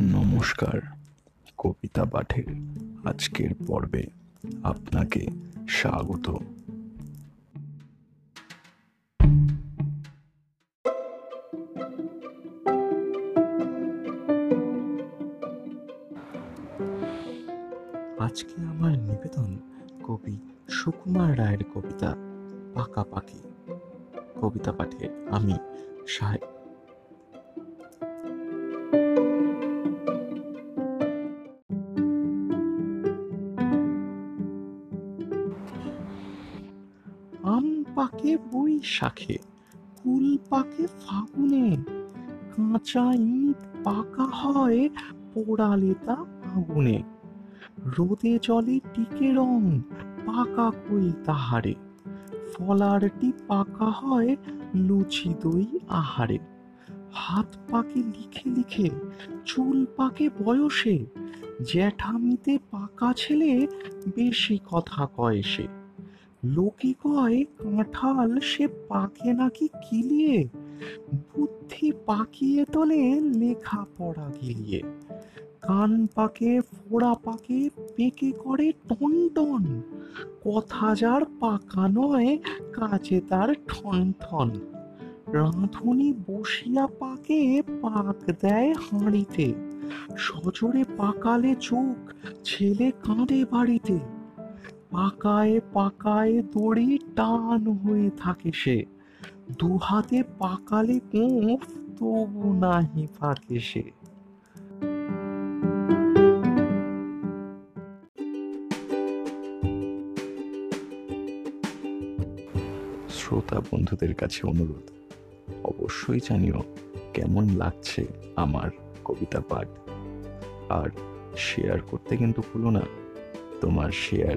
নমস্কার, কবিতা পাঠের আজকের পর্বে আপনাকে স্বাগত। আজকে আমার নিবেদন কবি সুকুমার রায়ের কবিতা পাকা পাখি কবিতা পাঠে আমি সাহেব আম পাকে বৈশাখে কুল পাকে ফাগুনে, কাঁচা ইট পাকা হয় পোড়ালে তা আগুনে রোদে জলে টিকে রং পাকা কই তাহারে ফলারটি পাকা হয় লুচি দই আহারে। হাত পাকে লিখে লিখে, চুল পাকে বয়সে, জ্যাঠামিতে পাকা ছেলে বেশি কথা কয় সে। লোকে কয়, কাঁঠাল সে পাকে নাকি কিলিয়ে? বুদ্ধি পাকিয়ে তোলে লেখা পড়া গিলিয়ে। কান পাকে, ফোড়া পাকে, পেকে করে টন টন। কথা যার পাকা নয়, কাজে তার ঠন ঠন। রাঁধুনি বসিয়া পাকে, পাক দেয় হাঁড়িতে। সজোরে পাকালে চোখ, ছেলে কাঁদে বাড়িতে। পাকায় পাকায় দড়ি টান হয়ে থাকে সে। দুহাতে পাকালে কোঁফ, তবু নাহি পাকে সে। শ্রোতা বন্ধুদের কাছে অনুরোধ, অবশ্যই জানিও কেমন লাগছে আমার কবিতা পাঠ। আর শেয়ার করতে কিন্তু ভুলো না, তোমার শেয়ার